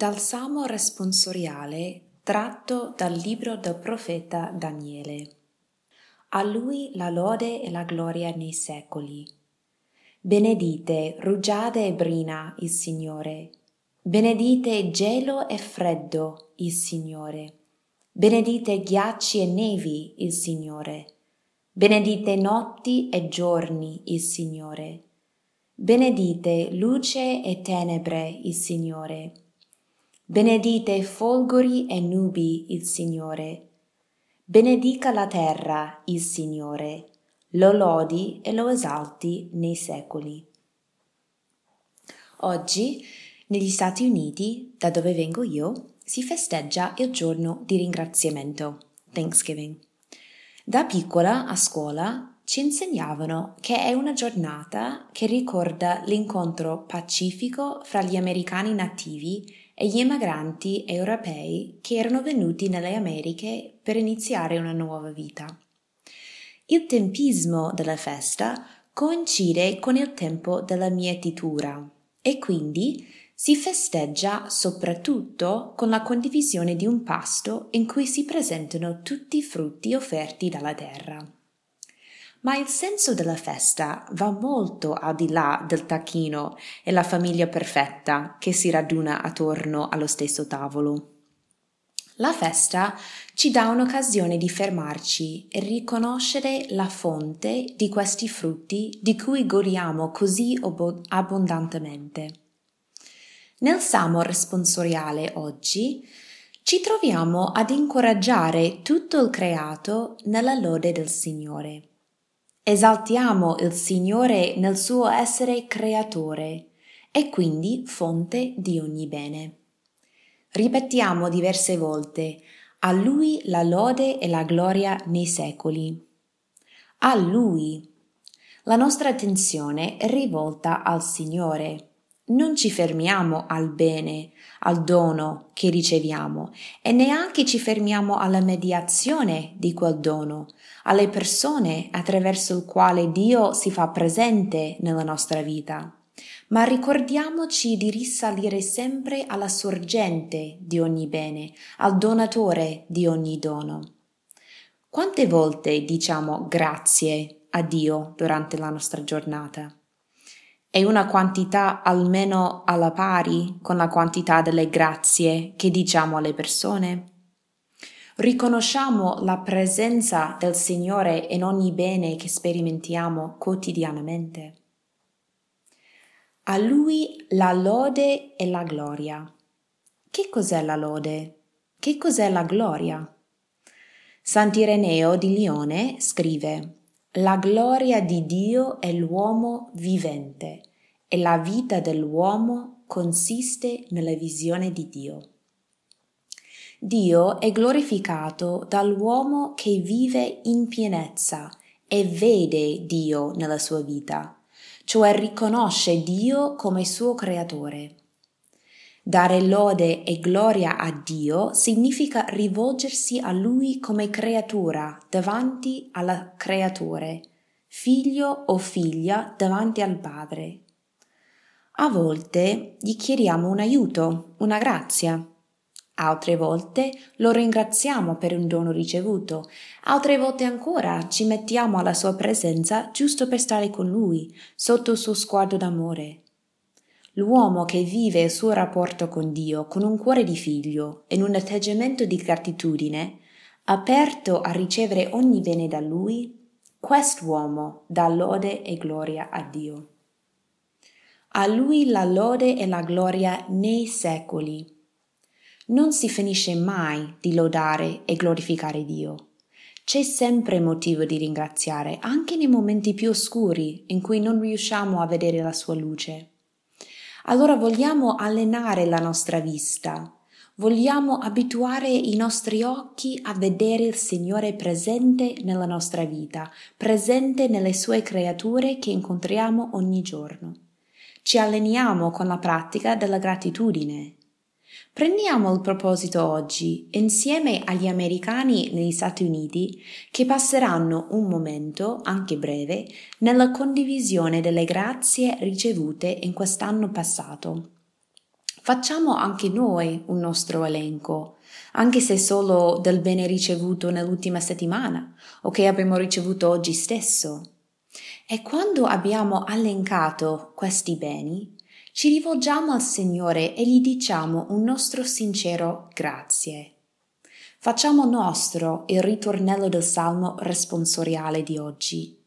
Dal Salmo responsoriale tratto dal libro del profeta Daniele. A lui la lode e la gloria nei secoli. Benedite, rugiade e brina il Signore. Benedite gelo e freddo il Signore. Benedite ghiacci e nevi il Signore. Benedite notti e giorni il Signore. Benedite luce e tenebre il Signore. Benedite folgori e nubi il Signore. Benedica la terra il Signore, lo lodi e lo esalti nei secoli. Oggi, negli Stati Uniti, da dove vengo io, si festeggia il giorno di ringraziamento, Thanksgiving. Da piccola a scuola ci insegnavano che è una giornata che ricorda l'incontro pacifico fra gli americani nativi e gli emigranti europei che erano venuti nelle Americhe per iniziare una nuova vita. Il tempismo della festa coincide con il tempo della mietitura e quindi si festeggia soprattutto con la condivisione di un pasto in cui si presentano tutti i frutti offerti dalla terra. Ma il senso della festa va molto al di là del tacchino e la famiglia perfetta che si raduna attorno allo stesso tavolo. La festa ci dà un'occasione di fermarci e riconoscere la fonte di questi frutti di cui godiamo così abbondantemente. Nel Salmo responsoriale oggi ci troviamo ad incoraggiare tutto il creato nella lode del Signore. Esaltiamo il Signore nel suo essere creatore e quindi fonte di ogni bene. Ripetiamo diverse volte a Lui la lode e la gloria nei secoli. A Lui. La nostra attenzione è rivolta al Signore non ci fermiamo al bene, al dono che riceviamo e neanche ci fermiamo alla mediazione di quel dono, alle persone attraverso il quale Dio si fa presente nella nostra vita. Ma ricordiamoci di risalire sempre alla sorgente di ogni bene, al donatore di ogni dono. Quante volte diciamo grazie a Dio durante la nostra giornata? È una quantità almeno alla pari con la quantità delle grazie che diciamo alle persone? Riconosciamo la presenza del Signore in ogni bene che sperimentiamo quotidianamente. A Lui la lode e la gloria. Che cos'è la lode? Che cos'è la gloria? Sant'Ireneo di Lione scrive la gloria di Dio è l'uomo vivente e la vita dell'uomo consiste nella visione di Dio. Dio è glorificato dall'uomo che vive in pienezza e vede Dio nella sua vita, cioè riconosce Dio come suo creatore. Dare lode e gloria a Dio significa rivolgersi a Lui come creatura davanti al Creatore, figlio o figlia davanti al Padre. A volte gli chiediamo un aiuto, una grazia. Altre volte lo ringraziamo per un dono ricevuto. Altre volte ancora ci mettiamo alla sua presenza giusto per stare con lui, sotto il suo sguardo d'amore. L'uomo che vive il suo rapporto con Dio con un cuore di figlio e un atteggiamento di gratitudine, aperto a ricevere ogni bene da Lui, quest'uomo dà lode e gloria a Dio. A Lui la lode e la gloria nei secoli. Non si finisce mai di lodare e glorificare Dio. C'è sempre motivo di ringraziare, anche nei momenti più oscuri in cui non riusciamo a vedere la sua luce. Allora vogliamo allenare la nostra vista, vogliamo abituare i nostri occhi a vedere il Signore presente nella nostra vita, presente nelle sue creature che incontriamo ogni giorno. Ci alleniamo con la pratica della gratitudine, Prendiamo il proposito oggi insieme agli americani negli Stati Uniti che passeranno un momento, anche breve, nella condivisione delle grazie ricevute in quest'anno passato. facciamo anche noi un nostro elenco, anche se solo del bene ricevuto nell'ultima settimana o che abbiamo ricevuto oggi stesso. E quando abbiamo elencato questi beni, ci rivolgiamo al Signore e gli diciamo un nostro sincero grazie. Facciamo nostro il ritornello del Salmo responsoriale di oggi.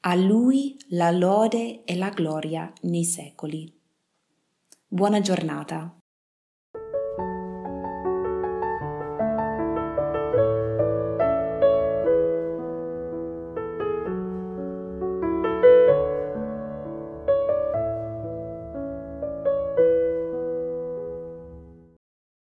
A Lui la lode e la gloria nei secoli. Buona giornata.